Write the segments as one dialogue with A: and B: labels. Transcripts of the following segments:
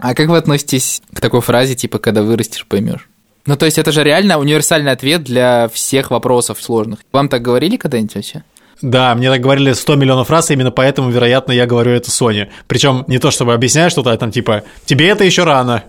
A: А как вы относитесь к такой фразе, типа, когда вырастешь, поймешь? Ну, то есть это же реально универсальный ответ для всех вопросов сложных. Вам так говорили когда-нибудь вообще?
B: Да, мне так говорили 100 миллионов раз, и именно поэтому, вероятно, я говорю это Соне. Причем не то, чтобы объяснять что-то, а там типа, тебе это еще рано.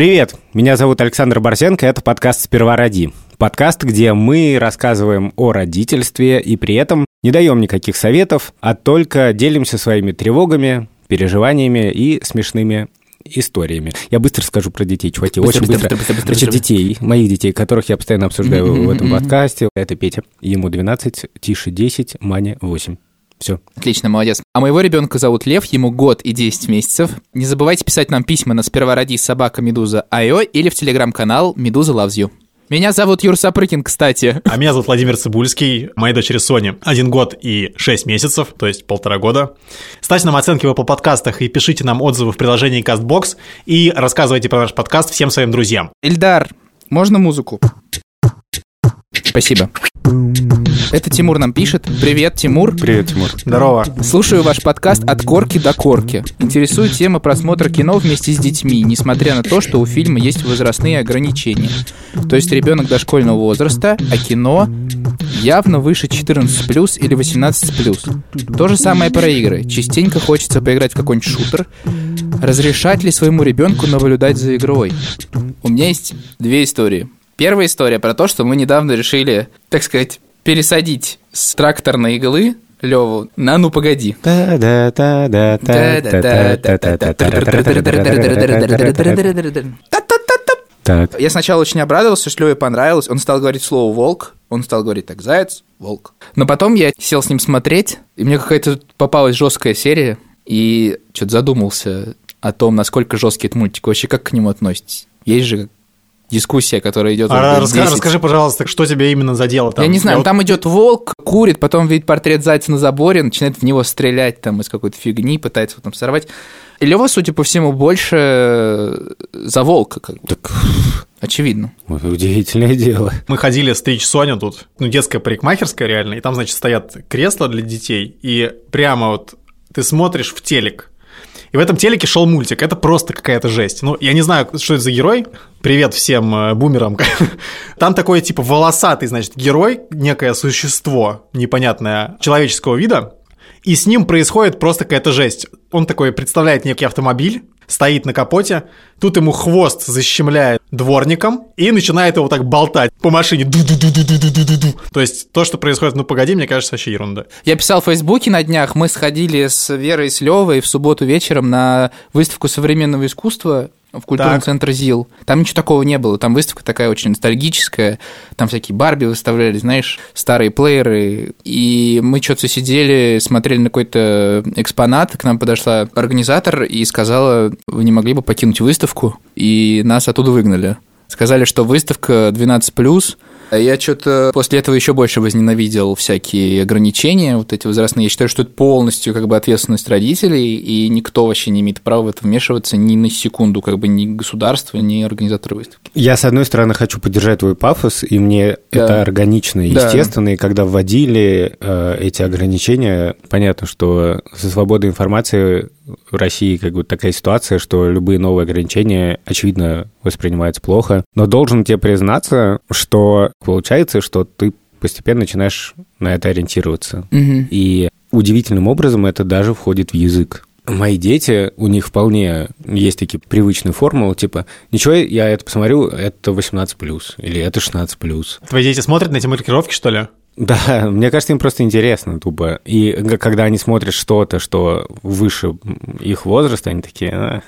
C: Привет, меня зовут Александр Борзенко, это подкаст «Сперва роди». Подкаст, где мы рассказываем о родительстве и при этом не даем никаких советов, а только делимся своими тревогами, переживаниями и смешными историями. Я быстро скажу про детей, чуваки,
A: Быстро,
C: очень
A: быстро,
C: быстро.
A: быстро, быстро,
C: Значит, детей, моих детей, которых я постоянно обсуждаю в этом подкасте. Это Петя, ему 12, Тише 10, Маня 8. Все.
A: Отлично, молодец. А моего ребенка зовут Лев, ему год и 10 месяцев. Не забывайте писать нам письма на сперва роди собака медуза Айо или в телеграм-канал Медуза Loves You. Меня зовут Юр Сапрыкин, кстати.
B: А меня зовут Владимир Цибульский, моей дочери Соне один год и шесть месяцев, то есть полтора года. Ставьте нам оценки в Apple подкастах и пишите нам отзывы в приложении CastBox и рассказывайте про наш подкаст всем своим друзьям.
A: Ильдар, можно музыку? Спасибо. Это Тимур нам пишет. Привет, Тимур.
C: Привет, Тимур.
B: Здорово.
A: Слушаю ваш подкаст от корки до корки. Интересует тема просмотра кино вместе с детьми, несмотря на то, что у фильма есть возрастные ограничения. То есть ребенок дошкольного возраста, а кино явно выше 14+, или 18+. То же самое про игры. Частенько хочется поиграть в какой-нибудь шутер. Разрешать ли своему ребенку наблюдать за игрой? У меня есть две истории. Первая история про то, что мы недавно решили, так сказать, пересадить с тракторной иглы Леву на «Ну, погоди».
C: Так,
A: Я сначала очень обрадовался, что Леве понравилось. Он стал говорить слово «волк», он стал говорить так «заяц», «волк». Но потом я сел с ним смотреть, и мне какая-то попалась жесткая серия, и что-то задумался о том, насколько жесткий этот мультик. Вообще, как к нему относитесь? Есть же дискуссия, которая идет...
B: А раска-
A: 10.
B: расскажи, пожалуйста, что тебе именно задело там?
A: Я не знаю,
B: вот-
A: там идет волк, курит, потом видит портрет зайца на заборе, начинает в него стрелять там из какой-то фигни, пытается его там сорвать. И Лева, судя по всему, больше за волка, как бы. Очевидно.
C: ой, удивительное дело.
B: Мы ходили стричь Соню тут, ну, детская парикмахерская реально, и там, значит, стоят кресла для детей, и прямо вот ты смотришь в телек, и в этом телеке шел мультик. Это просто какая-то жесть. Ну, я не знаю, что это за герой. Привет всем э, бумерам. Там такой, типа, волосатый, значит, герой, некое существо непонятное человеческого вида, и с ним происходит просто какая-то жесть. Он такой представляет некий автомобиль, стоит на капоте, тут ему хвост защемляет дворником и начинает его так болтать по машине. То есть то, что происходит, ну погоди, мне кажется, вообще ерунда.
A: Я писал в Фейсбуке на днях, мы сходили с Верой и с Левой в субботу вечером на выставку современного искусства в культурном
B: Так.
A: центре ЗИЛ. Там ничего такого не было. Там выставка такая очень ностальгическая. Там всякие Барби выставляли, знаешь, старые плееры. И мы что-то сидели, смотрели на какой-то экспонат. К нам подошла организатор и сказала, вы не могли бы покинуть выставку? И нас оттуда выгнали. Сказали, что выставка 12+, а я что-то после этого еще больше возненавидел всякие ограничения, вот эти возрастные. Я считаю, что это полностью как бы ответственность родителей, и никто вообще не имеет права в это вмешиваться ни на секунду, как бы ни государство, ни организаторы выставки.
C: Я, с одной стороны, хочу поддержать твой пафос, и мне
A: Да.
C: это органично и
A: Да.
C: естественно. И когда вводили э, эти ограничения, понятно, что со свободой информации в России как бы такая ситуация, что любые новые ограничения, очевидно, воспринимаются плохо. Но должен тебе признаться, что получается, что ты постепенно начинаешь на это ориентироваться. И удивительным образом это даже входит в язык. Мои дети, у них вполне есть такие привычные формулы, типа, ничего, я это посмотрю, это 18+, или это 16+.
B: Твои дети смотрят на эти маркировки, что ли?
C: Да, мне кажется, им просто интересно тупо. И когда они смотрят что-то, что выше их возраста, они такие, «А,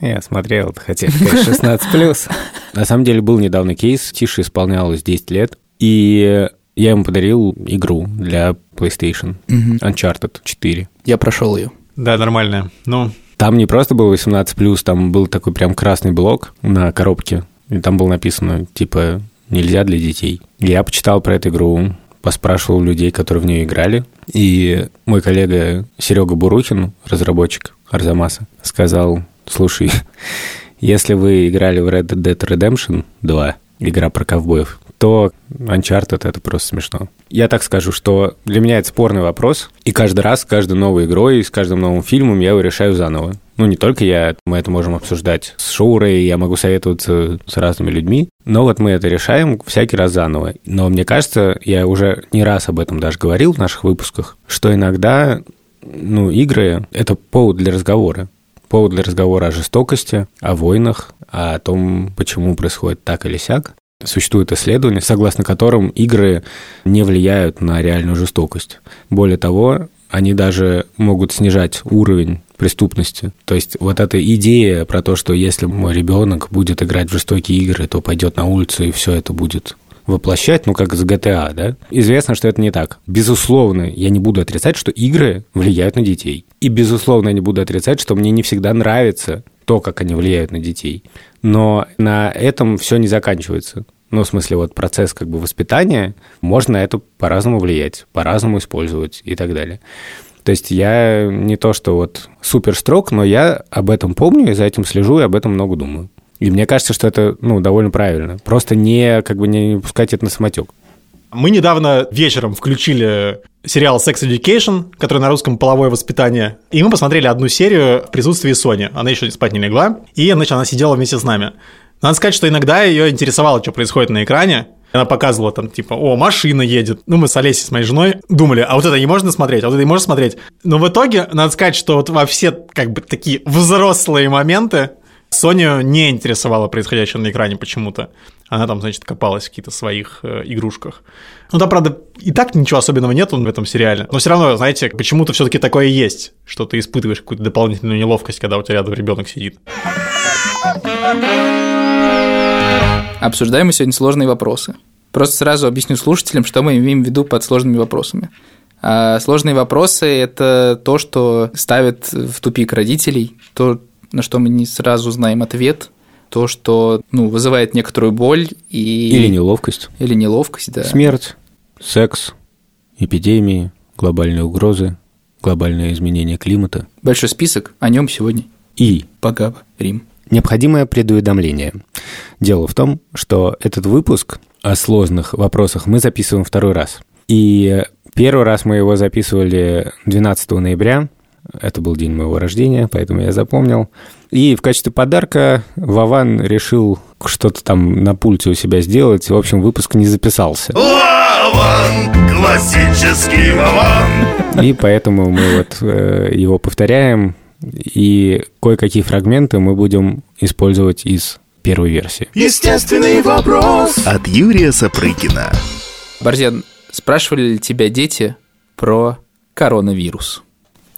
C: я смотрел, хотя это, конечно, 16 плюс. На самом деле был недавно кейс, Тише исполнялось 10 лет, и я ему подарил игру для PlayStation, Uncharted 4.
A: Я прошел ее.
B: Да, нормально. Ну,
C: Там не просто было 18+, там был такой прям красный блок на коробке, и там было написано, типа, нельзя для детей. Я почитал про эту игру, поспрашивал людей, которые в нее играли, и мой коллега Серега Бурухин, разработчик Арзамаса, сказал, Слушай, если вы играли в Red Dead Redemption 2, игра про ковбоев, то Uncharted — это просто смешно. Я так скажу, что для меня это спорный вопрос, и каждый раз, с каждой новой игрой, с каждым новым фильмом я его решаю заново. Ну, не только я, мы это можем обсуждать с Шоурой, я могу советоваться с разными людьми, но вот мы это решаем всякий раз заново. Но мне кажется, я уже не раз об этом даже говорил в наших выпусках, что иногда ну, игры — это повод для разговора. Повод для разговора о жестокости, о войнах, о том, почему происходит так или сяк. Существует исследование, согласно которым игры не влияют на реальную жестокость. Более того, они даже могут снижать уровень преступности. То есть вот эта идея про то, что если мой ребенок будет играть в жестокие игры, то пойдет на улицу и все это будет воплощать, ну, как с GTA, да? Известно, что это не так. Безусловно, я не буду отрицать, что игры влияют на детей. И, безусловно, я не буду отрицать, что мне не всегда нравится то, как они влияют на детей. Но на этом все не заканчивается. Ну, в смысле, вот процесс как бы воспитания, можно на это по-разному влиять, по-разному использовать и так далее. То есть я не то, что вот супер строг, но я об этом помню и за этим слежу и об этом много думаю. И мне кажется, что это, ну, довольно правильно. Просто не, как бы не пускать это на самотек.
B: Мы недавно вечером включили сериал Sex Education, который на русском «Половое воспитание», и мы посмотрели одну серию в присутствии Сони. Она еще спать не легла, и значит, она сидела вместе с нами. Надо сказать, что иногда ее интересовало, что происходит на экране, она показывала там, типа, о, машина едет. Ну, мы с Олесей, с моей женой, думали, а вот это не можно смотреть, а вот это не можно смотреть. Но в итоге, надо сказать, что вот во все, как бы, такие взрослые моменты Соню не интересовало происходящее на экране почему-то. Она там, значит, копалась в каких-то своих э, игрушках. Ну, там, правда, и так ничего особенного нет в этом сериале. Но все равно, знаете, почему-то все-таки такое есть, что ты испытываешь какую-то дополнительную неловкость, когда у тебя рядом ребенок сидит.
A: Обсуждаем мы сегодня сложные вопросы. Просто сразу объясню слушателям, что мы имеем в виду под сложными вопросами. А сложные вопросы – это то, что ставит в тупик родителей, то, на что мы не сразу знаем ответ, то, что ну, вызывает некоторую боль и...
C: Или неловкость.
A: Или неловкость, да.
C: Смерть, секс, эпидемии, глобальные угрозы, глобальное изменение климата.
A: Большой список, о нем сегодня.
C: И
A: Пагаба, Рим.
C: Необходимое предуведомление. Дело в том, что этот выпуск о сложных вопросах мы записываем второй раз. И первый раз мы его записывали 12 ноября, это был день моего рождения, поэтому я запомнил. И в качестве подарка Вован решил что-то там на пульте у себя сделать. В общем, выпуск не записался. Вован, классический Вован. И поэтому мы вот э, его повторяем и кое-какие фрагменты мы будем использовать из первой версии.
D: Естественный вопрос от Юрия Сапрыкина.
A: Борзен, спрашивали ли тебя дети про коронавирус?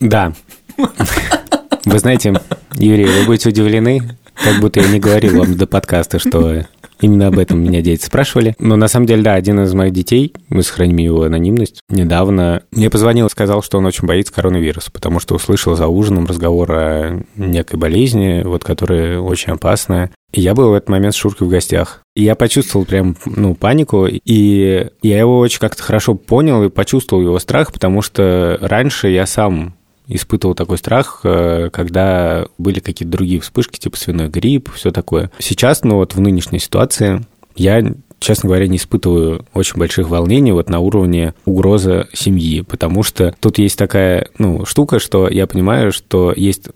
C: Да. Вы знаете, Юрий, вы будете удивлены, как будто я не говорил вам до подкаста, что Именно об этом меня дети спрашивали. Но на самом деле, да, один из моих детей, мы сохраним его анонимность, недавно мне позвонил и сказал, что он очень боится коронавируса, потому что услышал за ужином разговор о некой болезни, вот, которая очень опасная. И я был в этот момент с Шуркой в гостях. И я почувствовал прям, ну, панику, и я его очень как-то хорошо понял и почувствовал его страх, потому что раньше я сам испытывал такой страх, э, когда были какие-то другие вспышки, типа свиной грипп, все такое. Сейчас, ну вот в нынешней ситуации, я честно говоря, не испытываю очень больших волнений вот на уровне угрозы семьи, потому что тут есть такая, ну, штука, что я понимаю, что есть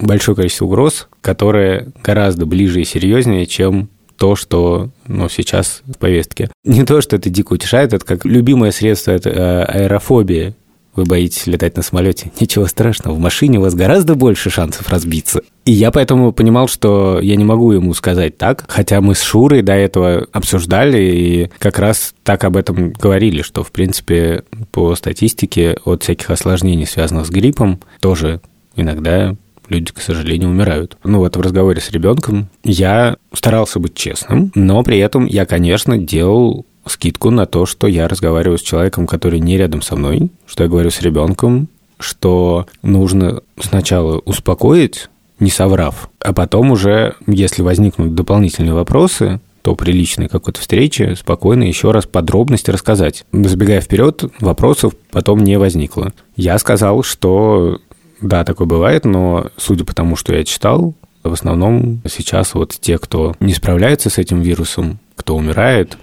C: большое количество угроз, которые гораздо ближе и серьезнее, чем то, что ну, сейчас в повестке. Не то, что это дико утешает, это как любимое средство, это э, аэрофобия вы боитесь летать на самолете, ничего страшного, в машине у вас гораздо больше шансов разбиться. И я поэтому понимал, что я не могу ему сказать так, хотя мы с Шурой до этого обсуждали и как раз так об этом говорили, что, в принципе, по статистике от всяких осложнений, связанных с гриппом, тоже иногда люди, к сожалению, умирают. Ну, в разговоре с ребенком я старался быть честным, но при этом я, конечно, делал скидку на то, что я разговариваю с человеком, который не рядом со мной, что я говорю с ребенком, что нужно сначала успокоить, не соврав, а потом уже, если возникнут дополнительные вопросы, то при личной какой-то встрече спокойно еще раз подробности рассказать. Забегая вперед, вопросов потом не возникло. Я сказал, что да, такое бывает, но судя по тому, что я читал, в основном сейчас вот те, кто не справляется с этим вирусом, кто умирает,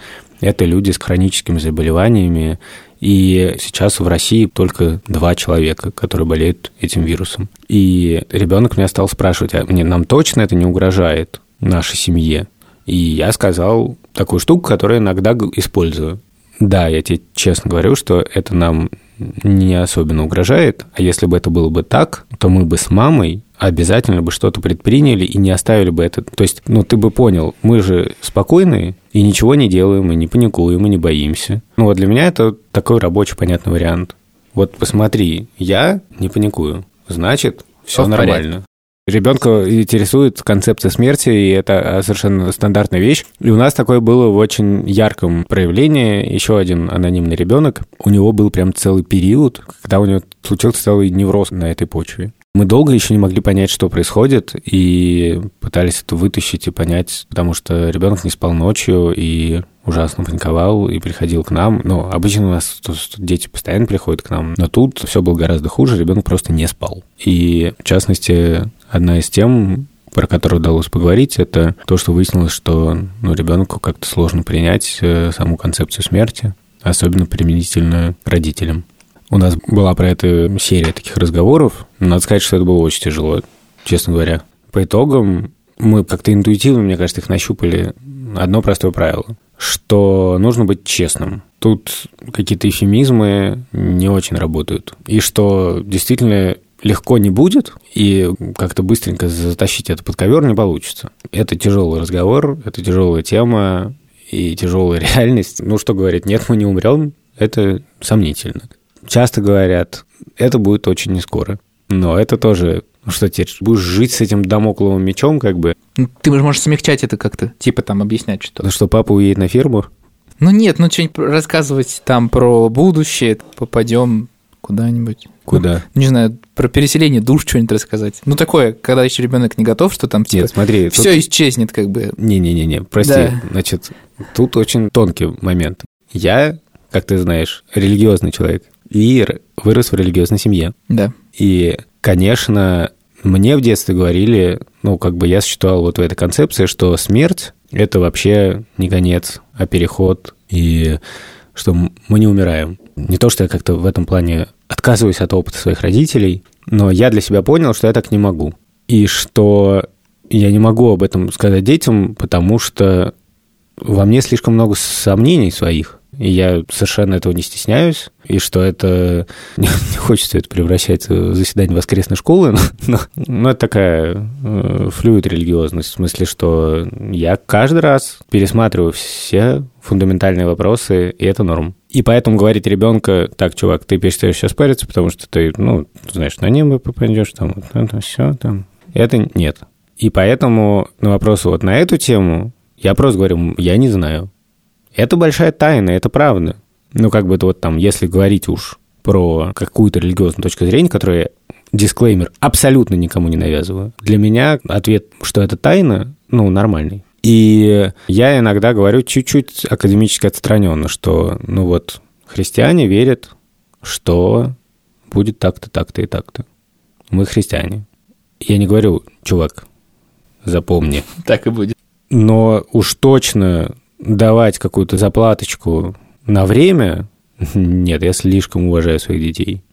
C: это люди с хроническими заболеваниями, и сейчас в России только два человека, которые болеют этим вирусом. И ребенок меня стал спрашивать, а мне нам точно это не угрожает нашей семье? И я сказал такую штуку, которую иногда использую. Да, я тебе честно говорю, что это нам не особенно угрожает, а если бы это было бы так, то мы бы с мамой обязательно бы что-то предприняли и не оставили бы это. То есть, ну, ты бы понял, мы же спокойные и ничего не делаем, и не паникуем, и не боимся. Ну, вот для меня это такой рабочий, понятный вариант. Вот посмотри, я не паникую, значит, все нормально. Ребенка интересует концепция смерти, и это совершенно стандартная вещь. И у нас такое было в очень ярком проявлении. Еще один анонимный ребенок. У него был прям целый период, когда у него случился целый невроз на этой почве. Мы долго еще не могли понять, что происходит, и пытались это вытащить и понять, потому что ребенок не спал ночью и ужасно паниковал и приходил к нам. Ну, обычно у нас дети постоянно приходят к нам, но тут все было гораздо хуже, ребенок просто не спал. И, в частности, одна из тем, про которую удалось поговорить, это то, что выяснилось, что ну, ребенку как-то сложно принять э, саму концепцию смерти, особенно применительно родителям. У нас была про это серия таких разговоров. Надо сказать, что это было очень тяжело, честно говоря. По итогам мы как-то интуитивно, мне кажется, их нащупали одно простое правило, что нужно быть честным. Тут какие-то эфемизмы не очень работают. И что действительно легко не будет, и как-то быстренько затащить это под ковер не получится. Это тяжелый разговор, это тяжелая тема и тяжелая реальность. Ну, что говорить, нет, мы не умрем, это сомнительно часто говорят, это будет очень не скоро. Но это тоже ну что теперь, будешь жить с этим домокловым мечом, как бы?
A: Ну, ты можешь смягчать это как-то, типа там объяснять что-то.
C: Ну что, папа уедет на ферму?
A: Ну нет, ну что-нибудь рассказывать там про будущее, попадем куда-нибудь.
C: Куда?
A: Ну, не знаю, про переселение душ что-нибудь рассказать. Ну, такое, когда еще ребенок не готов, что там типа,
C: Нет, смотри,
A: все тут... исчезнет, как бы.
C: Не-не-не, прости. Да. Значит, тут очень тонкий момент. Я, как ты знаешь, религиозный человек и вырос в религиозной семье.
A: Да.
C: И, конечно, мне в детстве говорили, ну, как бы я считал вот в этой концепции, что смерть – это вообще не конец, а переход, и что мы не умираем. Не то, что я как-то в этом плане отказываюсь от опыта своих родителей, но я для себя понял, что я так не могу. И что я не могу об этом сказать детям, потому что во мне слишком много сомнений своих. И я совершенно этого не стесняюсь, и что это... Не, не хочется это превращать в заседание воскресной школы, но, но, но это такая э, флюид религиозность, в смысле, что я каждый раз пересматриваю все фундаментальные вопросы, и это норм. И поэтому говорить ребенка, так, чувак, ты перестаешь сейчас париться, потому что ты, ну, знаешь, на небо попадешь, там, вот это все, там. Это нет. И поэтому на вопросы вот на эту тему я просто говорю, я не знаю. Это большая тайна, это правда. Ну, как бы это вот там, если говорить уж про какую-то религиозную точку зрения, которая дисклеймер абсолютно никому не навязываю. Для меня ответ, что это тайна, ну, нормальный. И я иногда говорю чуть-чуть академически отстраненно, что, ну вот, христиане верят, что будет так-то, так-то и так-то. Мы христиане. Я не говорю, чувак, запомни.
A: Так и будет.
C: Но уж точно давать какую-то заплаточку на время, нет, я слишком уважаю своих детей.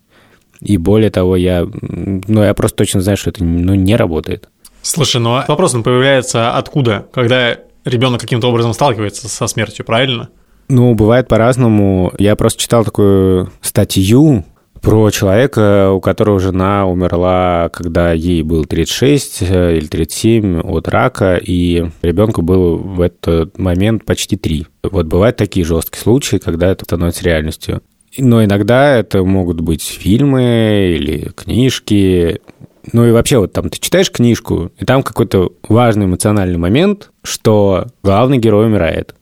C: И более того, я, ну, я просто точно знаю, что это ну, не работает.
B: Слушай, ну а вопрос появляется откуда, когда ребенок каким-то образом сталкивается со смертью, правильно?
C: Ну, бывает по-разному. Я просто читал такую статью про человека, у которого жена умерла, когда ей было 36 э, или 37 от рака, и ребенку было в этот момент почти 3. Вот бывают такие жесткие случаи, когда это становится реальностью. Но иногда это могут быть фильмы или книжки. Ну и вообще, вот там ты читаешь книжку, и там какой-то важный эмоциональный момент, что главный герой умирает.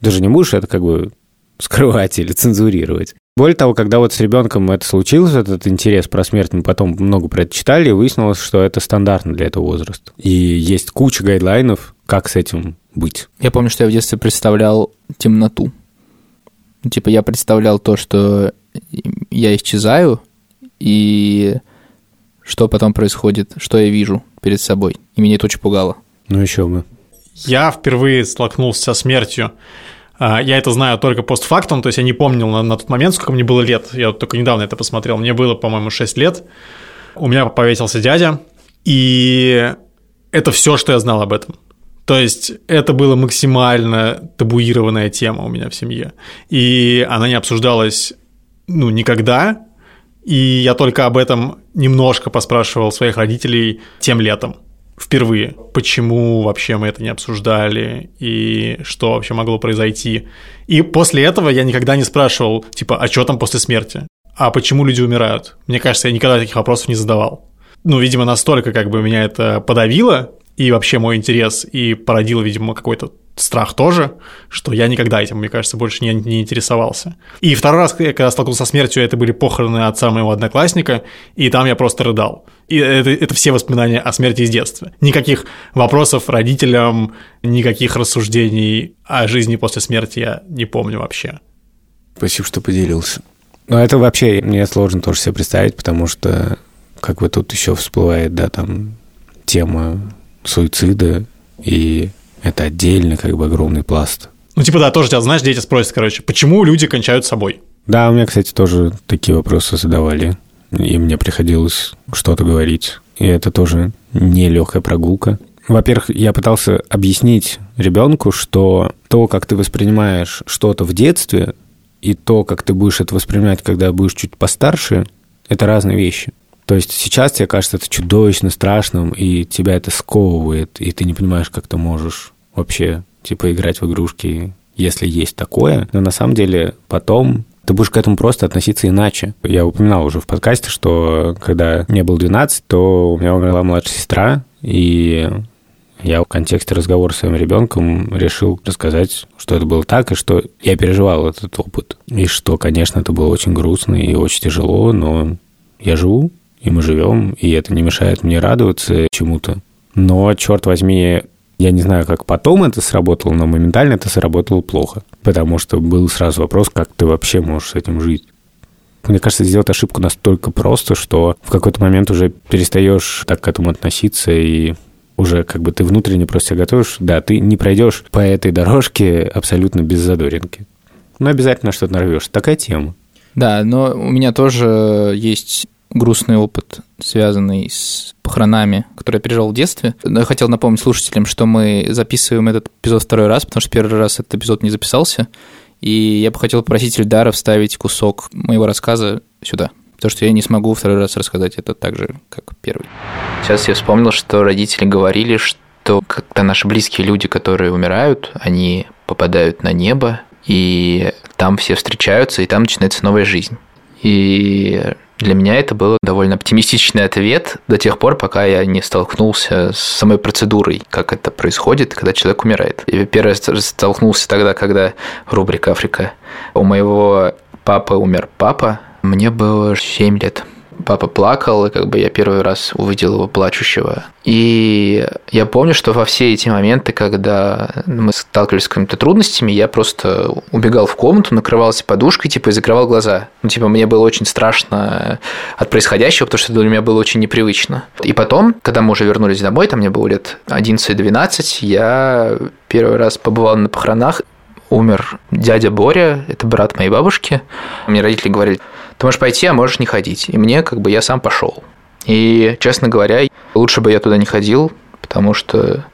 C: Ты же не будешь это как бы скрывать или цензурировать. Более того, когда вот с ребенком это случилось, этот интерес про смерть, мы потом много про это читали, и выяснилось, что это стандартно для этого возраста. И есть куча гайдлайнов, как с этим быть.
A: Я помню, что я в детстве представлял темноту. Типа я представлял то, что я исчезаю, и что потом происходит, что я вижу перед собой. И меня это очень пугало.
C: Ну еще бы.
B: Я впервые столкнулся со смертью. А, Я это знаю только постфактум, то есть я не помнил на, на тот момент, сколько мне было лет. Я только недавно это посмотрел. Мне было, по-моему, 6 лет. У меня повесился дядя, и это все, что я знал об этом. То есть это была максимально табуированная тема у меня в семье. И она не обсуждалась ну, никогда. И я только об этом немножко поспрашивал своих родителей тем летом впервые. Почему вообще мы это не обсуждали и что вообще могло произойти. И после этого я никогда не спрашивал, типа, а что там после смерти? А почему люди умирают? Мне кажется, я никогда таких вопросов не задавал. Ну, видимо, настолько как бы меня это подавило, и вообще мой интерес, и породило, видимо, какой-то страх тоже, что я никогда этим, мне кажется, больше не, не интересовался. И второй раз, когда столкнулся со смертью, это были похороны отца моего одноклассника, и там я просто рыдал. И это, это все воспоминания о смерти из детства. Никаких вопросов родителям, никаких рассуждений о жизни после смерти я не помню вообще.
C: Спасибо, что поделился. Ну, это вообще мне сложно тоже себе представить, потому что как бы тут еще всплывает, да, там тема суицида, и это отдельно как бы огромный пласт.
B: Ну, типа, да, тоже тебя, знаешь, дети спросят, короче, почему люди кончают собой?
C: Да, у меня, кстати, тоже такие вопросы задавали, и мне приходилось что-то говорить. И это тоже не легкая прогулка. Во-первых, я пытался объяснить ребенку, что то, как ты воспринимаешь что-то в детстве, и то, как ты будешь это воспринимать, когда будешь чуть постарше, это разные вещи. То есть сейчас тебе кажется это чудовищно страшным, и тебя это сковывает, и ты не понимаешь, как ты можешь вообще, типа, играть в игрушки, если есть такое. Но на самом деле потом ты будешь к этому просто относиться иначе. Я упоминал уже в подкасте, что когда мне было 12, то у меня умерла младшая сестра, и я в контексте разговора с своим ребенком решил рассказать, что это было так, и что я переживал этот опыт. И что, конечно, это было очень грустно и очень тяжело, но я живу, и мы живем, и это не мешает мне радоваться чему-то. Но, черт возьми, я не знаю, как потом это сработало, но моментально это сработало плохо. Потому что был сразу вопрос, как ты вообще можешь с этим жить. Мне кажется, сделать ошибку настолько просто, что в какой-то момент уже перестаешь так к этому относиться и уже как бы ты внутренне просто себя готовишь. Да, ты не пройдешь по этой дорожке абсолютно без задоринки. Но обязательно что-то нарвешь. Такая тема.
A: Да, но у меня тоже есть грустный опыт, связанный с похоронами, который я пережил в детстве. Я хотел напомнить слушателям, что мы записываем этот эпизод второй раз, потому что первый раз этот эпизод не записался. И я бы хотел попросить Ильдара вставить кусок моего рассказа сюда. Потому что я не смогу второй раз рассказать это так же, как первый. Сейчас я вспомнил, что родители говорили, что когда наши близкие люди, которые умирают, они попадают на небо, и там все встречаются, и там начинается новая жизнь. И для меня это был довольно оптимистичный ответ до тех пор, пока я не столкнулся с самой процедурой, как это происходит, когда человек умирает. Я первый раз столкнулся тогда, когда рубрика «Африка». У моего папы умер папа, мне было 7 лет папа плакал, и как бы я первый раз увидел его плачущего. И я помню, что во все эти моменты, когда мы сталкивались с какими-то трудностями, я просто убегал в комнату, накрывался подушкой, типа, и закрывал глаза. Ну, типа, мне было очень страшно от происходящего, потому что для меня было очень непривычно. И потом, когда мы уже вернулись домой, там мне было лет 11-12, я первый раз побывал на похоронах, умер дядя Боря, это брат моей бабушки. Мне родители говорили, ты можешь пойти, а можешь не ходить. И мне как бы я сам пошел. И, честно говоря, лучше бы я туда не ходил, потому что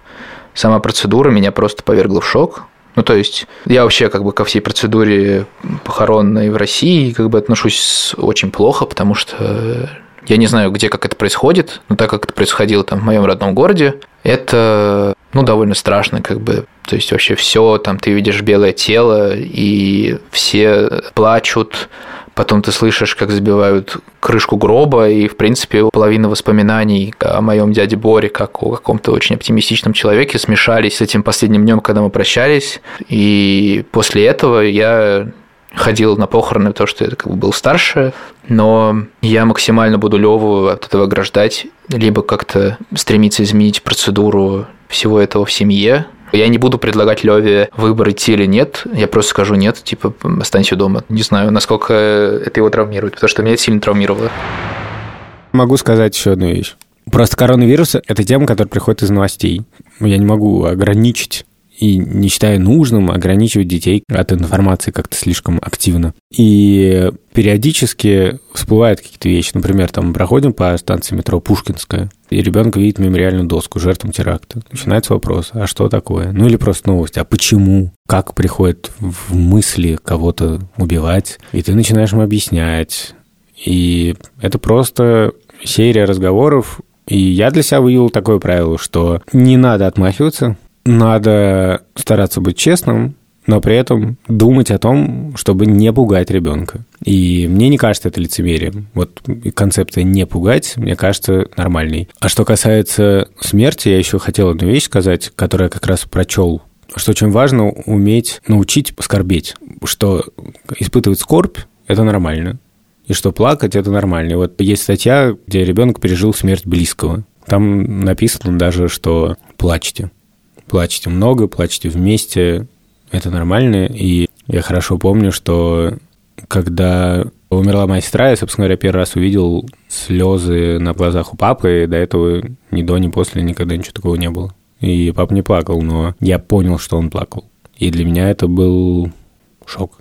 A: сама процедура меня просто повергла в шок. Ну, то есть, я вообще как бы ко всей процедуре похоронной в России как бы отношусь очень плохо, потому что я не знаю, где как это происходит, но так как это происходило там в моем родном городе, это, ну, довольно страшно, как бы. То есть вообще все, там ты видишь белое тело, и все плачут, Потом ты слышишь, как забивают крышку гроба, и, в принципе, половина воспоминаний о моем дяде Боре, как о каком-то очень оптимистичном человеке, смешались с этим последним днем, когда мы прощались. И после этого я ходил на похороны, потому что я как бы был старше, но я максимально буду Леву от этого ограждать, либо как-то стремиться изменить процедуру всего этого в семье, я не буду предлагать Леве выбор идти или нет. Я просто скажу нет, типа останься дома. Не знаю, насколько это его травмирует, потому что меня это сильно травмировало.
C: Могу сказать еще одну вещь. Просто коронавирус – это тема, которая приходит из новостей. Я не могу ограничить и не считаю нужным ограничивать детей от информации как-то слишком активно. И периодически всплывают какие-то вещи. Например, там проходим по станции метро Пушкинская, и ребенок видит мемориальную доску жертвам теракта. Начинается вопрос, а что такое? Ну или просто новость, а почему? Как приходит в мысли кого-то убивать? И ты начинаешь им объяснять. И это просто серия разговоров, и я для себя выявил такое правило, что не надо отмахиваться, надо стараться быть честным, но при этом думать о том, чтобы не пугать ребенка. И мне не кажется это лицемерием. Вот концепция «не пугать» мне кажется нормальной. А что касается смерти, я еще хотел одну вещь сказать, которую я как раз прочел что очень важно уметь научить скорбеть, что испытывать скорбь – это нормально, и что плакать – это нормально. И вот есть статья, где ребенок пережил смерть близкого. Там написано даже, что плачьте плачете много, плачете вместе, это нормально. И я хорошо помню, что когда умерла моя сестра, я, собственно говоря, первый раз увидел слезы на глазах у папы, и до этого ни до, ни после никогда ничего такого не было. И папа не плакал, но я понял, что он плакал. И для меня это был шок.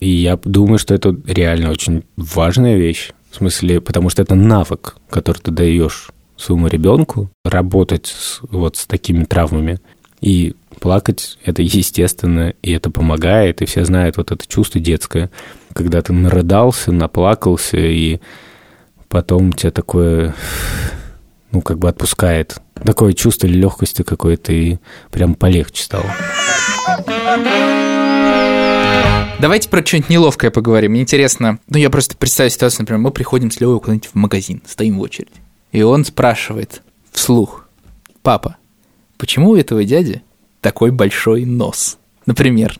C: И я думаю, что это реально очень важная вещь. В смысле, потому что это навык, который ты даешь своему ребенку работать с, вот с такими травмами. И плакать это естественно, и это помогает, и все знают вот это чувство детское, когда ты нарыдался, наплакался, и потом тебя такое, ну, как бы отпускает. Такое чувство легкости какой-то, и прям полегче стало.
A: Давайте про что-нибудь неловкое поговорим. Мне интересно, ну, я просто представляю ситуацию, например, мы приходим с Левой куда-нибудь в магазин, стоим в очередь. И он спрашивает вслух, папа, почему у этого дяди такой большой нос? Например,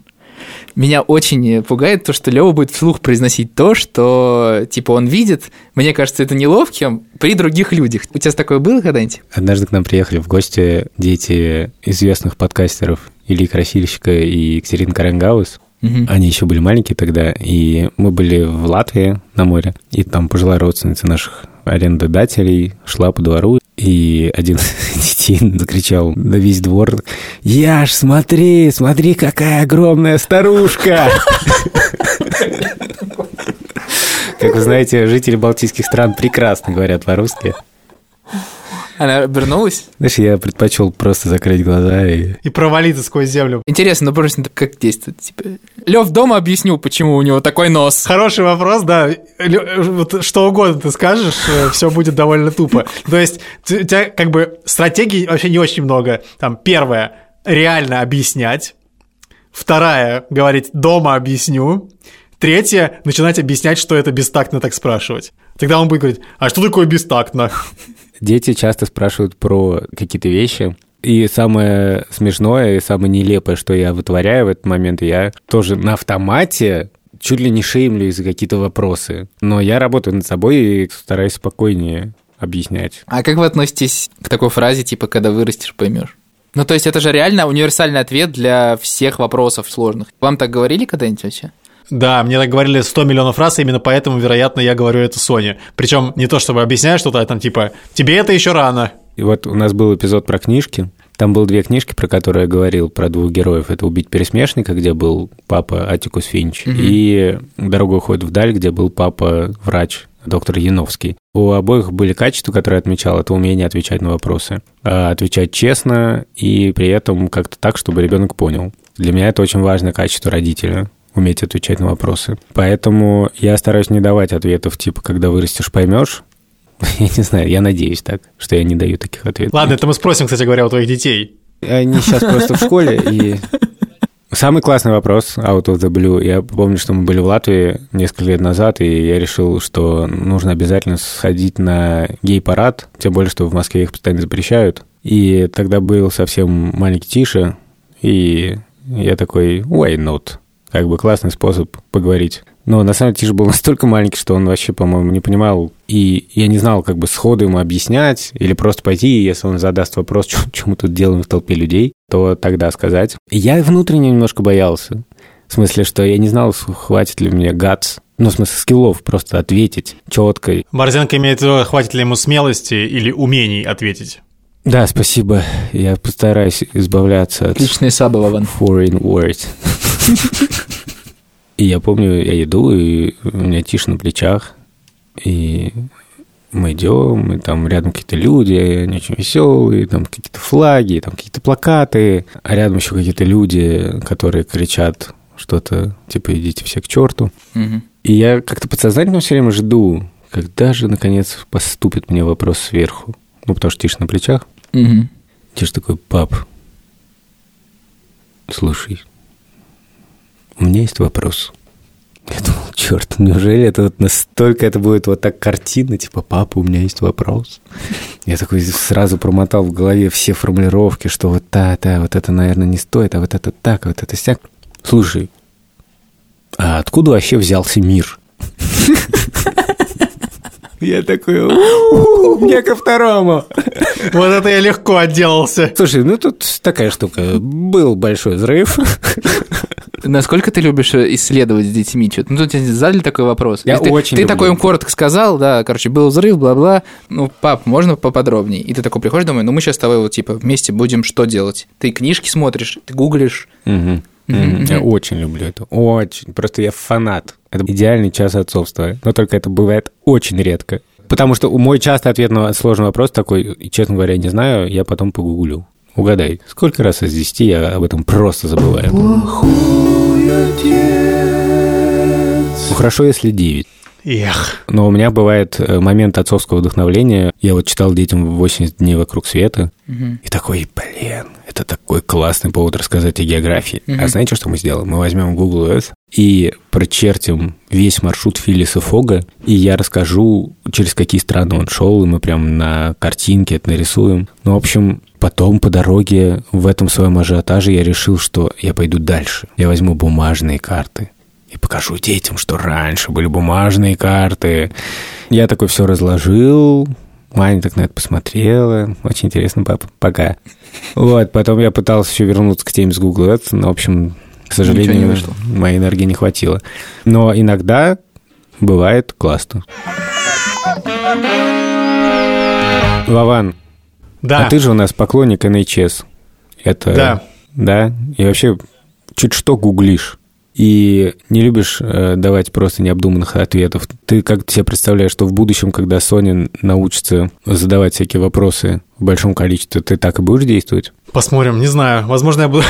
A: меня очень пугает то, что Лева будет вслух произносить то, что, типа, он видит. Мне кажется, это неловким при других людях. У тебя такое было когда-нибудь?
C: Однажды к нам приехали в гости дети известных подкастеров Ильи Красильщика и Екатерины Каренгаус. Угу. Они еще были маленькие тогда, и мы были в Латвии на море, и там пожилая родственница наших арендодателей шла по двору, и один из детей закричал на весь двор, «Яш, смотри, смотри, какая огромная старушка!» Как вы знаете, жители балтийских стран прекрасно говорят по-русски.
A: Она обернулась?
C: Знаешь, я предпочел просто закрыть глаза и...
B: И провалиться сквозь землю.
A: Интересно, ну просто как действует? Типа, Лев дома объяснил, почему у него такой нос.
B: Хороший вопрос, да. Вот что угодно ты скажешь, э, все будет довольно тупо. То есть у тебя как бы стратегий вообще не очень много. Там первое – реально объяснять. Вторая – говорить «дома объясню». Третье – начинать объяснять, что это бестактно так спрашивать. Тогда он будет говорить, а что такое бестактно?
C: Дети часто спрашивают про какие-то вещи, и самое смешное и самое нелепое, что я вытворяю в этот момент, я тоже на автомате чуть ли не шеймлю из-за какие-то вопросы. Но я работаю над собой и стараюсь спокойнее объяснять.
A: А как вы относитесь к такой фразе, типа, когда вырастешь, поймешь? Ну, то есть это же реально универсальный ответ для всех вопросов сложных. Вам так говорили когда-нибудь вообще?
B: Да, мне так говорили 100 миллионов раз, и именно поэтому, вероятно, я говорю это Соне. Причем не то, чтобы объяснять что-то, а там типа, тебе это еще рано.
C: И вот у нас был эпизод про книжки. Там было две книжки, про которые я говорил, про двух героев. Это «Убить пересмешника», где был папа Атикус Финч, угу. и «Дорога уходит вдаль», где был папа врач доктор Яновский. У обоих были качества, которые я отмечал. Это умение отвечать на вопросы. А отвечать честно и при этом как-то так, чтобы ребенок понял. Для меня это очень важное качество родителя уметь отвечать на вопросы. Поэтому я стараюсь не давать ответов типа «когда вырастешь, поймешь». Я не знаю, я надеюсь так, что я не даю таких ответов.
B: Ладно, это мы спросим, кстати говоря, у твоих детей.
C: Они сейчас просто в школе, и Самый классный вопрос, out of the blue. Я помню, что мы были в Латвии несколько лет назад, и я решил, что нужно обязательно сходить на гей-парад, тем более, что в Москве их постоянно запрещают. И тогда был совсем маленький Тиша, и я такой, why not? Как бы классный способ поговорить. Но на самом деле Тиш был настолько маленький, что он вообще, по-моему, не понимал. И я не знал, как бы сходу ему объяснять или просто пойти, если он задаст вопрос, что, мы тут делаем в толпе людей, то тогда сказать. я внутренне немножко боялся. В смысле, что я не знал, хватит ли мне гац Ну, в смысле, скиллов просто ответить четко.
B: Борзенко имеет в виду, хватит ли ему смелости или умений ответить.
C: Да, спасибо. Я постараюсь избавляться от
A: Отличные сабы, Вован.
C: foreign words. И я помню, я иду, и у меня тишь на плечах, и мы идем, и там рядом какие-то люди, они очень веселые, там какие-то флаги, там какие-то плакаты, а рядом еще какие-то люди, которые кричат что-то, типа, идите все к черту.
A: Мгм.
C: И я как-то подсознательно все время жду, когда же, наконец, поступит мне вопрос сверху. Ну, потому что тишь на плечах.
A: Мгм.
C: Тиш такой, пап, слушай, у меня есть вопрос. Я думал, черт, неужели это вот настолько это будет вот так картинно, типа, папа, у меня есть вопрос. Я такой сразу промотал в голове все формулировки, что вот та-та, вот это, наверное, не стоит, а вот это так, а вот это сяк. Слушай, а откуда вообще взялся мир? Я такой, «У, мне ко второму.
B: Вот это я легко отделался.
C: Слушай, ну тут такая штука. Был большой взрыв.
A: Насколько ты любишь э, исследовать с детьми что-то? Ну, тут тебе задали такой вопрос.
C: Я
A: ты,
C: очень
A: Ты
C: люблю.
A: такой им коротко сказал, да, короче, был взрыв, бла-бла. Ну, пап, можно поподробнее? И ты такой приходишь домой, ну, мы сейчас с тобой вот, типа, вместе будем что делать? Ты книжки смотришь, ты гуглишь.
C: Мгм. Мгм. Я очень люблю это. Очень. Просто я фанат. Это идеальный час отцовства. Но только это бывает очень редко. Потому что мой частый ответ на сложный вопрос такой, и, честно говоря, не знаю, я потом погуглю. Угадай, сколько раз из 10 я об этом просто забываю? Ну, хорошо, если 9.
B: Эх.
C: Но у меня бывает э, момент отцовского вдохновления. Я вот читал детям 80 дней вокруг света. И такой, блин, это такой классный повод рассказать о географии. А знаете, что мы сделаем? Мы возьмем Google Earth и прочертим весь маршрут Филлиса Фога, и я расскажу, через какие страны он шел, и мы прям на картинке это нарисуем. Ну, в общем, потом по дороге в этом своем ажиотаже я решил, что я пойду дальше. Я возьму бумажные карты и покажу детям, что раньше были бумажные карты. Я такой все разложил, Маня так на это посмотрела. Очень интересно, папа. Пока. Вот, потом я пытался еще вернуться к теме с Google Ads, но, в общем, к сожалению,
A: Ничего не вышло.
C: моей энергии не хватило. Но иногда бывает классно. Вован,
B: Да.
C: а ты же у нас поклонник NHS. Это...
B: Да.
C: Да? И вообще чуть что гуглишь. И не любишь э, давать просто необдуманных ответов. Ты как себе представляешь, что в будущем, когда Соня научится задавать всякие вопросы в большом количестве, ты так и будешь действовать?
B: Посмотрим, не знаю. Возможно, я буду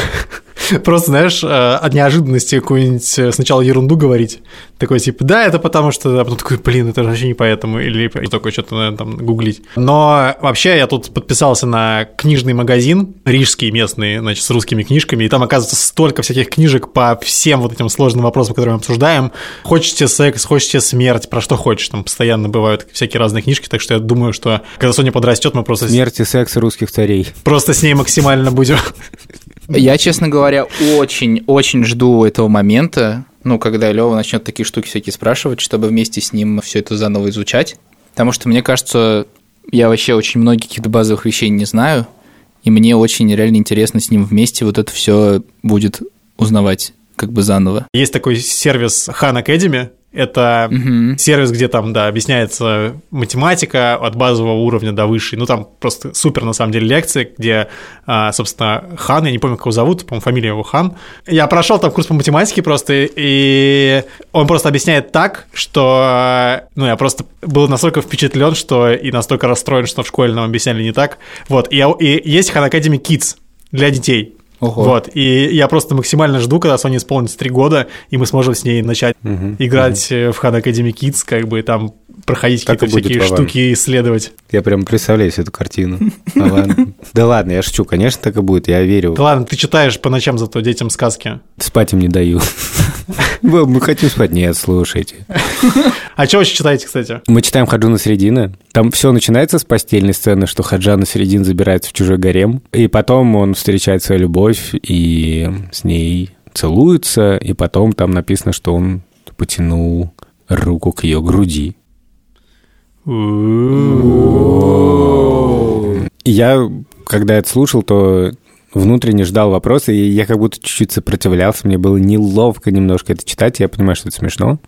B: просто, знаешь, э, от неожиданности какую-нибудь э, сначала ерунду говорить. Такой типа, да, это потому что... А потом такой, блин, это вообще не поэтому. Или такой что-то, наверное, там гуглить. Но вообще я тут подписался на книжный магазин, рижский местный, значит, с русскими книжками. И там, оказывается, столько всяких книжек по всем вот этим сложным вопросам, которые мы обсуждаем. Хочешь тебе секс, хочешь тебе смерть, про что хочешь. Там постоянно бывают всякие разные книжки. Так что я думаю, что когда Соня подрастет, мы просто,
C: Смерть и секс русских царей.
B: просто с ней максимально будем
A: Я, честно говоря, очень-очень жду этого момента, ну, когда Лева начнет такие штуки всякие спрашивать, чтобы вместе с ним все это заново изучать. Потому что, мне кажется, я вообще очень многих каких-то базовых вещей не знаю, и мне очень реально интересно с ним вместе вот это все будет узнавать как бы заново.
B: Есть такой сервис Han Academy. Это
A: Мгм.
B: сервис, где там, да, объясняется математика от базового уровня до высшей. Ну, там просто супер, на самом деле, лекции, где, а, собственно, Хан, я не помню, как его зовут, по-моему, фамилия его Хан. Я прошел там курс по математике просто, и он просто объясняет так, что, ну, я просто был настолько впечатлен, что и настолько расстроен, что в школе нам объясняли не так. Вот, и, я- и есть Han Academy Kids для детей.
A: Ого.
B: Вот, и я просто максимально жду, когда Соне исполнится три года, и мы сможем с ней начать играть э, в Han Academy Kids, как бы там проходить
C: Так и
B: какие-то всякие
C: Вован.
B: штуки, исследовать.
C: Я прям представляю себе эту картину. Ладно. Да ладно, я шучу, конечно, так и будет, я верю.
B: Да ладно, ты читаешь по ночам зато детям сказки.
C: Спать им не даю. Вы- Мы хотим спать. Нет, слушайте.
B: А что вообще читаете, кстати?
C: Мы читаем Хаджуна Средина. Там все начинается с постельной сцены, что Хаджана Средин забирается в чужой гарем. И потом он встречает свою любовь и с ней целуется. И потом там написано, что он потянул руку к ее груди. Я, когда это слушал, то внутренне ждал вопроса, и я как будто чуть-чуть сопротивлялся. Мне было неловко немножко это читать. Я понимаю, что это смешно.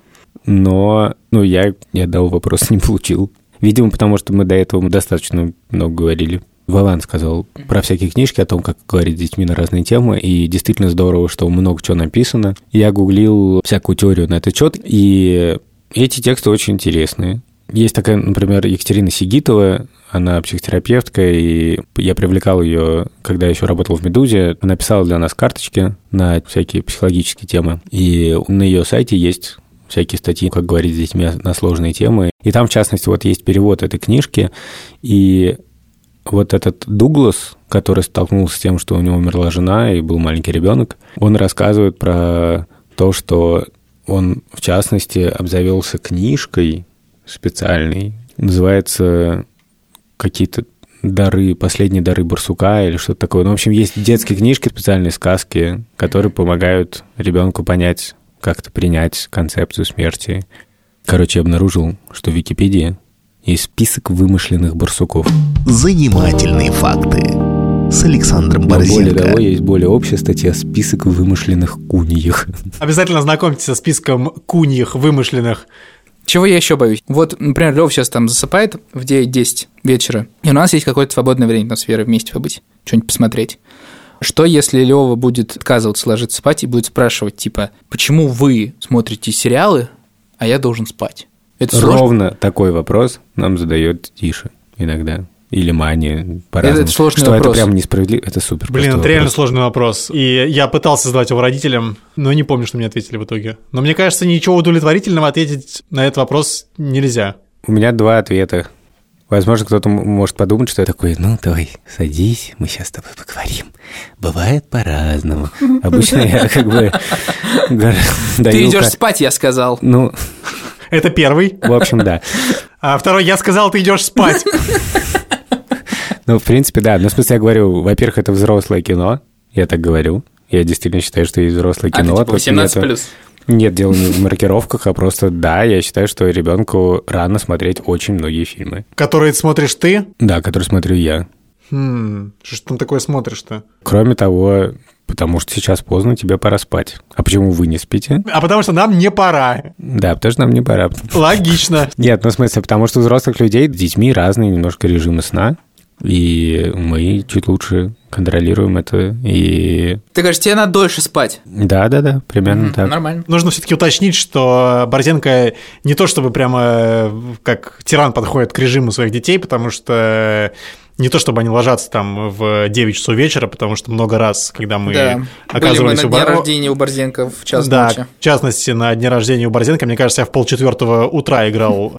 C: но ну, я ни одного вопроса не получил. Видимо, потому что мы до этого достаточно много говорили. Вован сказал про всякие книжки, о том, как говорить с детьми на разные темы, и действительно здорово, что много чего написано. Я гуглил всякую теорию на этот счет, и эти тексты очень интересные. Есть такая, например, Екатерина Сигитова, она психотерапевтка, и я привлекал ее, когда еще работал в «Медузе». Она писала для нас карточки на всякие психологические темы. И на ее сайте есть всякие статьи, как говорить с детьми на сложные темы. И там, в частности, вот есть перевод этой книжки, и вот этот Дуглас, который столкнулся с тем, что у него умерла жена и был маленький ребенок, он рассказывает про то, что он, в частности, обзавелся книжкой специальной, называется какие-то дары, последние дары барсука или что-то такое. Ну, в общем, есть детские книжки, специальные сказки, которые помогают ребенку понять, как-то принять концепцию смерти. Короче, я обнаружил, что в Википедии есть список вымышленных барсуков.
D: Занимательные факты с Александром
C: Но более
D: Борзенко.
C: того, есть более общая статья «Список вымышленных куньих».
B: Обязательно знакомьтесь со списком куньих вымышленных.
A: Чего я еще боюсь? Вот, например, Лев сейчас там засыпает в 9-10 вечера, и у нас есть какое-то свободное время, там, с Верой вместе побыть, что-нибудь посмотреть. Что, если Лева будет отказываться ложиться спать и будет спрашивать, типа, почему вы смотрите сериалы, а я должен спать? Это сложно?
C: Ровно такой вопрос нам задает Тиша иногда. Или Мани, по-разному.
A: это сложный
C: что
A: вопрос.
C: это прям несправедливо, это супер.
B: Блин, это реально
C: вопрос.
B: сложный вопрос. И я пытался задать его родителям, но не помню, что мне ответили в итоге. Но мне кажется, ничего удовлетворительного ответить на этот вопрос нельзя.
C: У меня два ответа. Возможно, кто-то может подумать, что я такой, ну, давай, садись, мы сейчас с тобой поговорим. Бывает по-разному. Обычно я как бы
A: Ты идешь спать, я сказал.
C: Ну,
B: Это первый.
C: в общем, да.
B: А второй, я сказал, ты идешь спать.
C: Ну, в принципе, да. Ну, в смысле, я говорю, во-первых, это взрослое кино. Я так говорю. Я действительно считаю, что есть взрослое
A: А, ты
C: кино.
A: типа
C: Тут
A: 18
C: нету-
A: плюс.
C: Нет, дело не в маркировках, а просто, да, я считаю, что ребенку рано смотреть очень многие фильмы.
B: Который смотришь ты.
C: Да, которые смотрю я.
B: Хм, что ж там такое смотришь-то?
C: Кроме того, потому что сейчас поздно, тебе пора спать. А почему вы не спите?
B: А потому что нам не пора.
C: Да, потому что нам не пора.
B: Логично.
C: Нет, ну в смысле, потому что у взрослых людей с детьми разные немножко режимы сна, и мы чуть лучше контролируем это. И
A: Ты говоришь, тебе надо дольше спать.
C: да-да-да, примерно
A: Мгм,
C: так.
A: Нормально.
B: Нужно все-таки уточнить, что Борзенко не то чтобы прямо как тиран подходит к режиму своих детей, потому что не то чтобы они ложатся там в 9 часов вечера, потому что много раз, когда мы
A: да. Были мы
B: оказывались
A: на
B: у
A: дне
B: Бор-
A: рождения у Борзенко в час
B: да,
A: ночи.
B: в частности, на дне рождения у Борзенко, мне кажется, я в полчетвертого утра играл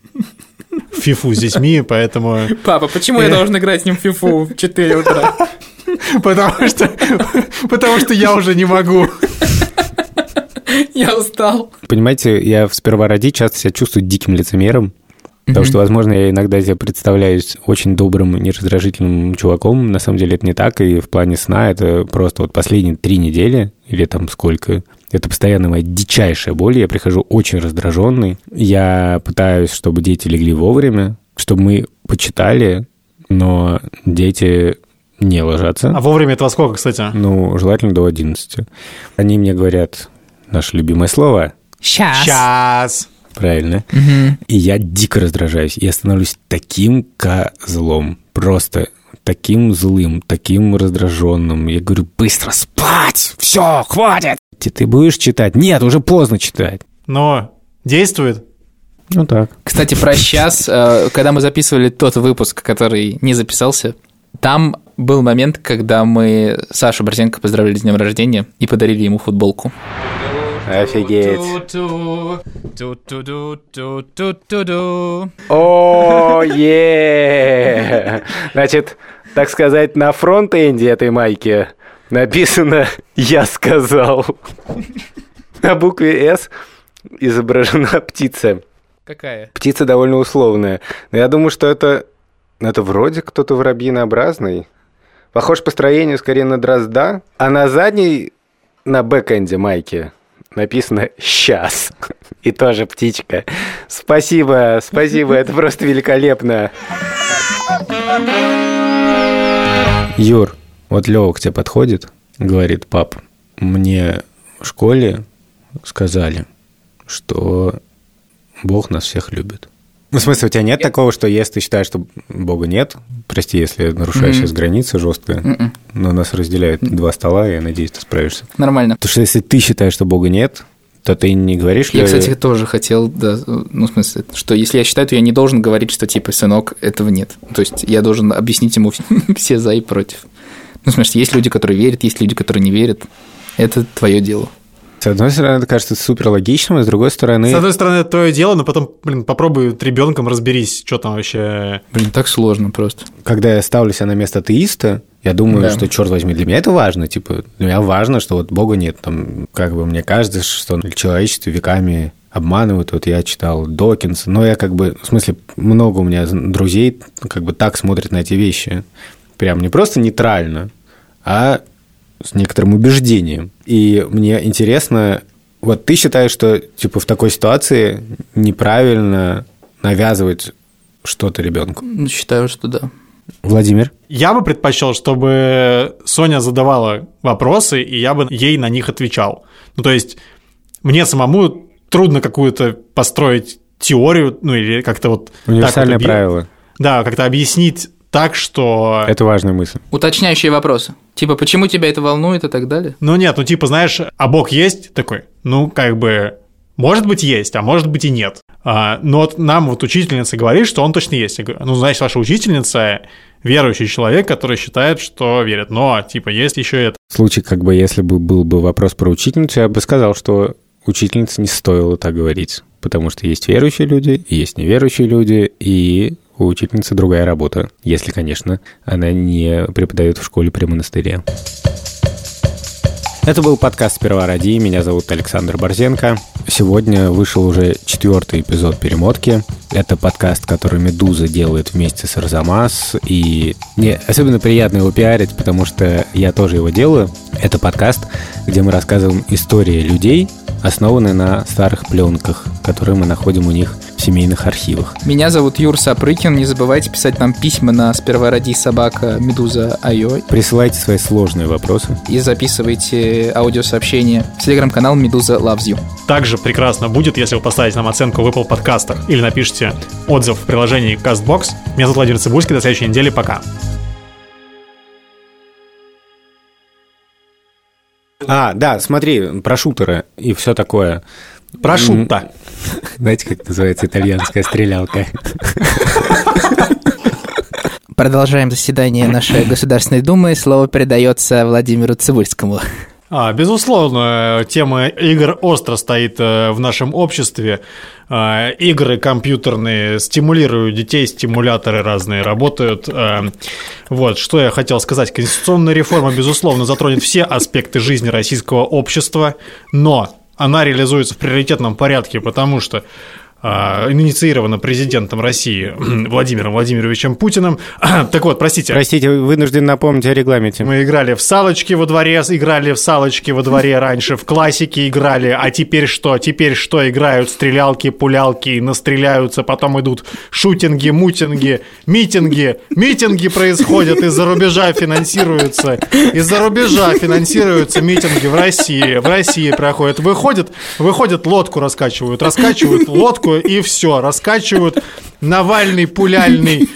B: в фифу с детьми, поэтому...
A: Папа, почему я должен играть с ним в фифу в 4 утра?
B: Потому что, потому что я уже не могу.
A: Я устал.
C: Понимаете, я в «Сперва ради» часто себя чувствую диким лицемером, потому что, возможно, я иногда себе представляюсь очень добрым, нераздражительным чуваком. На самом деле это не так, и в плане сна это просто вот последние три недели, или там сколько, это постоянно моя дичайшая боль. Я прихожу очень раздраженный. Я пытаюсь, чтобы дети легли вовремя, чтобы мы почитали, но дети не ложатся.
B: А вовремя это во сколько, кстати?
C: Ну, желательно до 11. Они мне говорят наше любимое слово.
A: Сейчас.
B: Сейчас.
C: Правильно. И я дико раздражаюсь. Я становлюсь таким козлом. Просто таким злым, таким раздраженным. Я говорю, быстро спать! Все, хватит! Ты, ты будешь читать? Нет, уже поздно читать.
B: Но действует.
C: Ну так.
A: Кстати, про сейчас, э, когда мы записывали тот выпуск, который не записался, там был момент, когда мы Сашу Борзенко поздравили с днем рождения и подарили ему футболку.
C: Офигеть. О, е Значит, так сказать, на фронт-энде этой майки написано «Я сказал». На букве «С» изображена птица.
A: Какая?
C: Птица довольно условная. Но я думаю, что это... Это вроде кто-то воробьинообразный. Похож по строению скорее на дрозда. А на задней, на бэкэнде майки написано «Сейчас». И тоже птичка. Спасибо, спасибо, это просто великолепно. Юр, вот Лёва к тебе подходит, говорит, пап, мне в школе сказали, что Бог нас всех любит. Ну, в смысле, у тебя нет такого, что если ты считаешь, что Бога нет, прости, если я нарушаю
A: Мгм.
C: сейчас границы жестко,
A: Мгм.
C: но нас разделяют два стола, и я надеюсь, ты справишься.
A: Нормально.
C: Потому что если ты считаешь, что Бога нет, то ты не говоришь
A: Я,
C: ли-
A: кстати, тоже хотел, да, ну, в смысле, что если я считаю, то я не должен говорить, что, типа, сынок, этого нет. То есть я должен объяснить ему все за и против. Ну, в смысле, есть люди, которые верят, есть люди, которые не верят. Это твое дело.
C: С одной стороны, это кажется супер логичным, а с другой стороны...
B: С одной стороны, это твое дело, но потом, блин, попробуй с ребенком разберись, что там вообще.
A: Блин, так сложно просто.
C: когда я ставлю себя на место атеиста, я думаю,
A: Да.
C: что, черт возьми, для меня это важно. Типа, для меня важно, что вот Бога нет. Там, как бы мне кажется, что человечество веками обманывают. Вот я читал Докинса, но я как бы, в смысле, много у меня друзей как бы так смотрят на эти вещи. Прям не просто нейтрально, а с некоторым убеждением. И мне интересно, вот ты считаешь, что типа в такой ситуации неправильно навязывать что-то ребенку?
A: Считаю, что да.
C: Владимир?
B: Я бы предпочел, чтобы Соня задавала вопросы, и я бы ей на них отвечал. Ну, то есть, мне самому трудно какую-то построить теорию, ну, или как-то вот... вот
C: Универсальное
B: объ-
C: правило.
B: Да, как-то объяснить так, что...
C: Это важная мысль.
A: Уточняющие вопросы. Типа, почему тебя это волнует и так далее?
B: Ну нет, ну типа, знаешь, а Бог есть такой? Ну, как бы, может быть, есть, а может быть и нет. А, но вот нам вот учительница говорит, что он точно есть. Я говорю, ну, значит, ваша учительница верующий человек, который считает, что верит. Но, типа, есть еще это.
C: В случае, как бы, если бы был бы вопрос про учительницу, я бы сказал, что учительнице не стоило так говорить, потому что есть верующие люди, есть неверующие люди, и у учительницы другая работа, если, конечно, она не преподает в школе при монастыре. Это был подкаст «Сперва ради». Меня зовут Александр Борзенко. Сегодня вышел уже четвертый эпизод «Перемотки». Это подкаст, который «Медуза» делает вместе с «Арзамас». И мне особенно приятно его пиарить, потому что я тоже его делаю. Это подкаст, где мы рассказываем истории людей, основанные на старых пленках, которые мы находим у них в семейных архивах.
A: Меня зовут Юр Сапрыкин. Не забывайте писать нам письма на сперва ради собака медуза Айо
C: Присылайте свои сложные вопросы.
A: и записывайте аудиосообщения в телеграм-канал Медуза Loves You.
B: Также прекрасно будет, если вы поставите нам оценку в Apple подкастах или напишите отзыв в приложении CastBox. Меня зовут Владимир Цибульский. До следующей недели. Пока.
C: А, да, смотри, про шутеры и все такое.
B: Прошутто.
C: Знаете, как называется итальянская стрелялка?
A: Продолжаем заседание нашей Государственной Думы. Слово передается Владимиру Цибульскому.
B: А, безусловно, тема игр остро стоит э, в нашем обществе. А, Игры компьютерные стимулируют детей, стимуляторы разные работают. А, Вот, что я хотел сказать. Конституционная реформа, безусловно, затронет все аспекты жизни российского общества, но она реализуется в приоритетном порядке, потому что а, инициирована президентом России Владимиром Владимировичем Путиным. Так вот, простите.
C: Простите, вынужден напомнить о регламенте.
B: Мы играли в салочки во дворе, играли в салочки во дворе раньше, в классике играли, а теперь что? Теперь что? Играют стрелялки, пулялки, настреляются, потом идут шутинги, мутинги, митинги. Митинги происходят, из-за рубежа финансируются. Из-за рубежа финансируются митинги в России. В России проходят. Выходят, выходят, лодку раскачивают, раскачивают лодку и все, раскачивают Навальный, пуляльный,